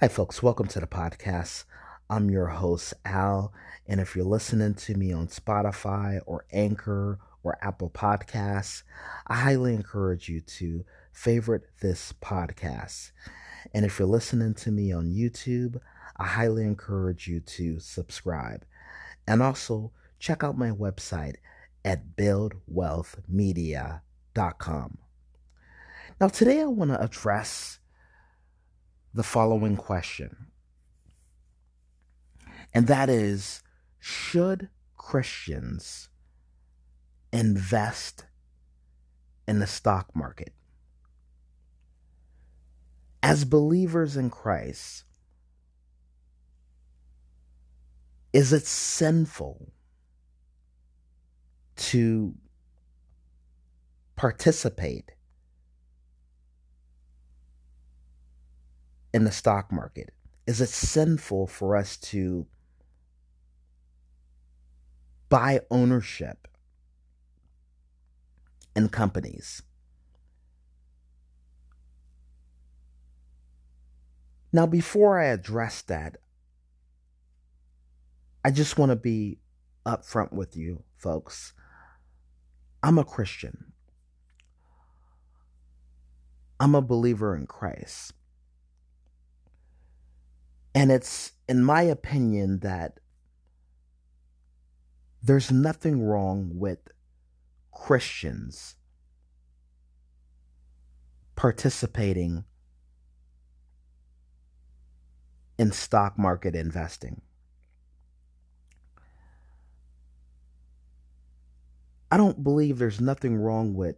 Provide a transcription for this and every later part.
Hi, folks. Welcome to the podcast. I'm your host, Al. And if you're listening to me on Spotify or Anchor or Apple Podcasts, I highly encourage you to favorite this podcast. And if you're listening to me on YouTube, I highly encourage you to subscribe. And also check out my website at buildwealthmedia.com. Now, today I want to address the following question. And that is Should Christians invest in the stock market? As believers in Christ, is it sinful to participate in the stock market? Is it sinful for us to buy ownership in companies? Now, before I address that, I just want to be upfront with you, folks. I'm a Christian. I'm a believer in Christ. And it's, in my opinion, that there's nothing wrong with Christians participating in stock market investing. I don't believe there's nothing wrong with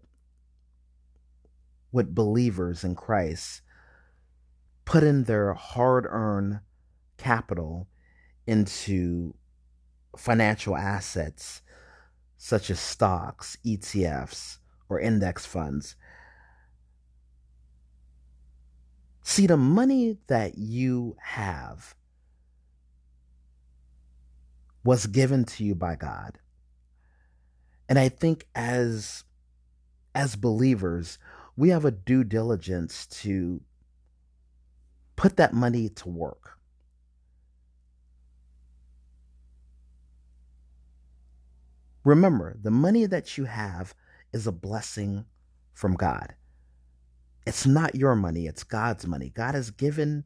with believers in Christ putting their hard-earned capital into financial assets such as stocks, ETFs, or index funds. See, the money that you have was given to you by God. And I think as as believers, we have a due diligence to put that money to work. Remember, the money that you have is a blessing from God. It's not your money, it's God's money. God has given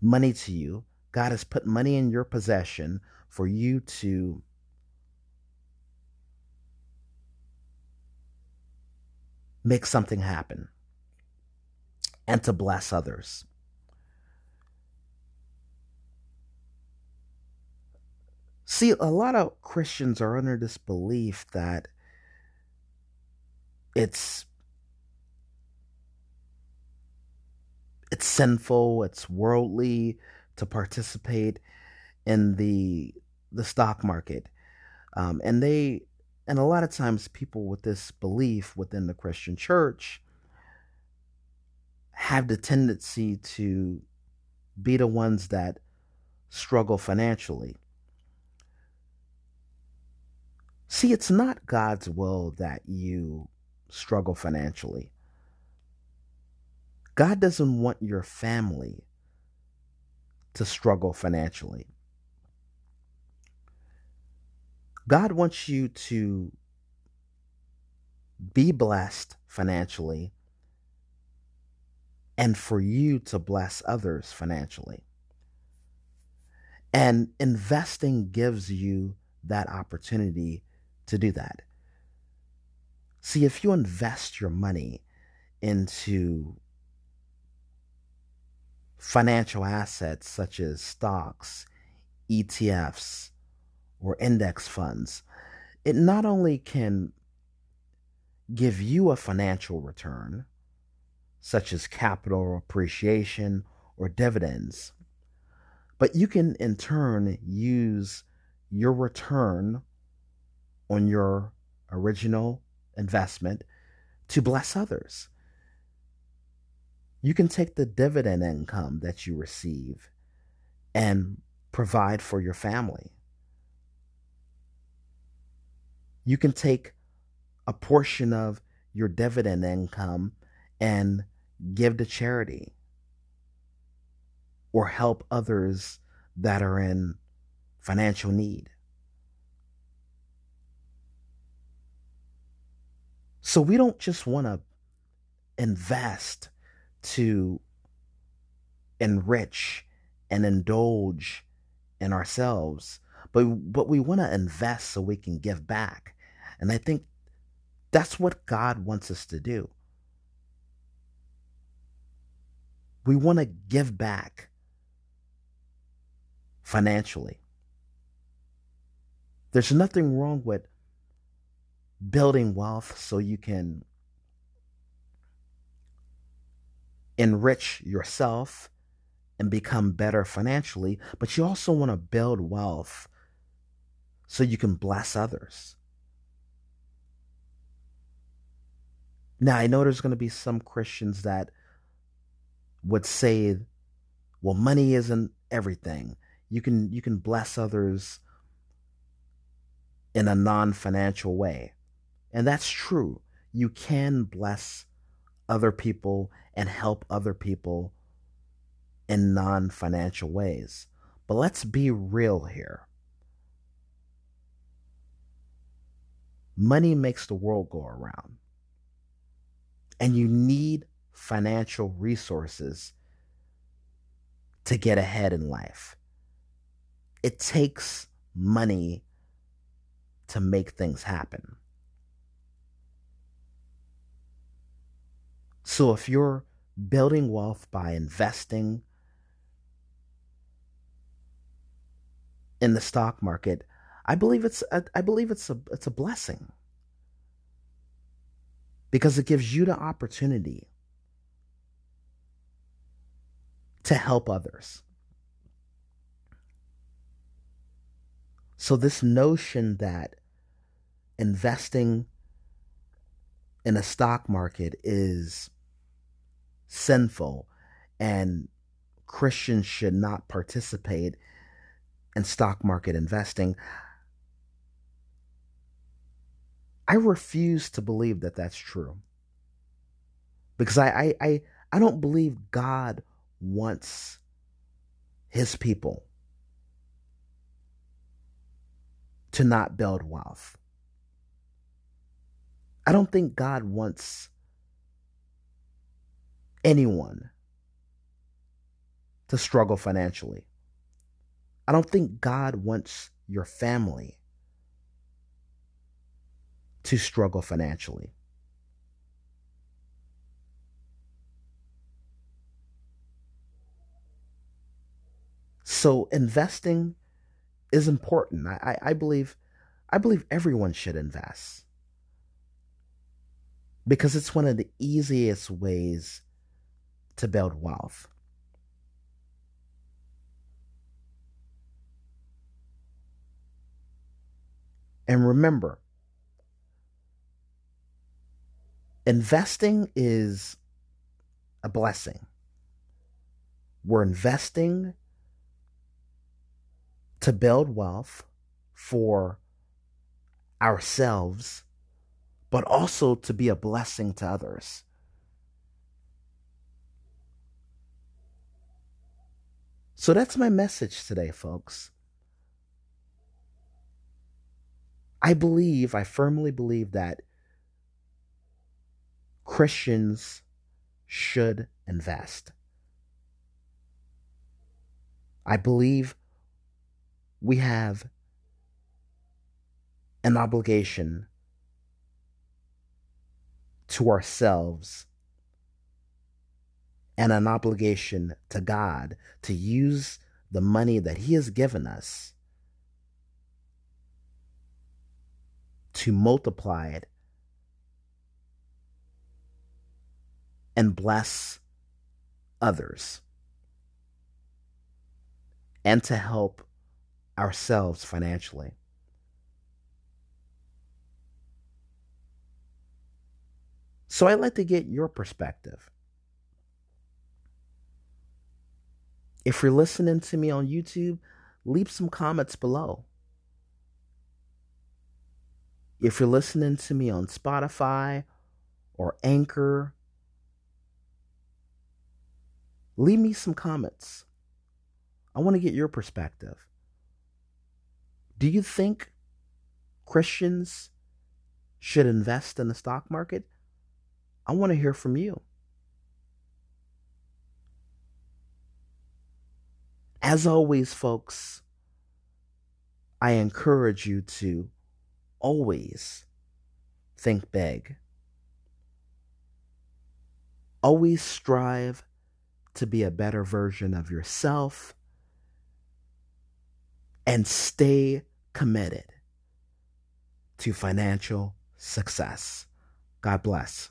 money to you. God has put money in your possession for you to make something happen and to bless others. See, a lot of Christians are under this belief that it's it's sinful, it's worldly to participate in the the stock market, um, and they and a lot of times people with this belief within the Christian church have the tendency to be the ones that struggle financially. See, it's not God's will that you struggle financially. God doesn't want your family to struggle financially. God wants you to be blessed financially and for you to bless others financially. And investing gives you that opportunity to do that. See, if you invest your money into financial assets such as stocks, ETFs, or index funds, it not only can give you a financial return, such as capital appreciation or dividends, but you can in turn use your return on your original investment to bless others. You can take the dividend income that you receive and provide for your family. You can take a portion of your dividend income and give to charity or help others that are in financial need. So we don't just want to invest to enrich and indulge in ourselves, but but we want to invest so we can give back. And I think that's what God wants us to do. We want to give back financially. There's nothing wrong with building wealth so you can enrich yourself and become better financially, but you also want to build wealth so you can bless others. Now, I know there's going to be some Christians that would say, well, money isn't everything. You can you can bless others in a non-financial way. And that's true. You can bless other people and help other people in non financial ways. But let's be real here. Money makes the world go around. And you need financial resources to get ahead in life. It takes money to make things happen. So if you're building wealth by investing in the stock market, I believe it's a, I believe it's a it's a blessing because it gives you the opportunity to help others. So this notion that investing in a stock market is sinful and Christians should not participate in stock market investing. I refuse to believe that that's true. Because I, I, I, I don't believe God wants his people to not build wealth. I don't think God wants anyone to struggle financially. I don't think God wants your family to struggle financially. So investing is important. I, I, I, believe I believe everyone should invest. Because it's one of the easiest ways to build wealth. And remember, investing is a blessing. We're investing to build wealth for ourselves, but also to be a blessing to others. So that's my message today, folks. I believe, I firmly believe that Christians should invest. I believe we have an obligation to ourselves and an obligation to God to use the money that He has given us to multiply it and bless others and to help ourselves financially. So I'd like to get your perspective. If you're listening to me on YouTube, leave some comments below. If you're listening to me on Spotify or Anchor Leave me some comments. I want to get your perspective. Do you think Christians should invest in the stock market? I want to hear from you. As always, folks, I encourage you to always think big. Always strive to be a better version of yourself and stay committed to financial success. God bless.